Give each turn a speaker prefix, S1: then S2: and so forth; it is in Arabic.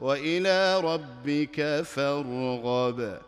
S1: وإلى ربك فارغب.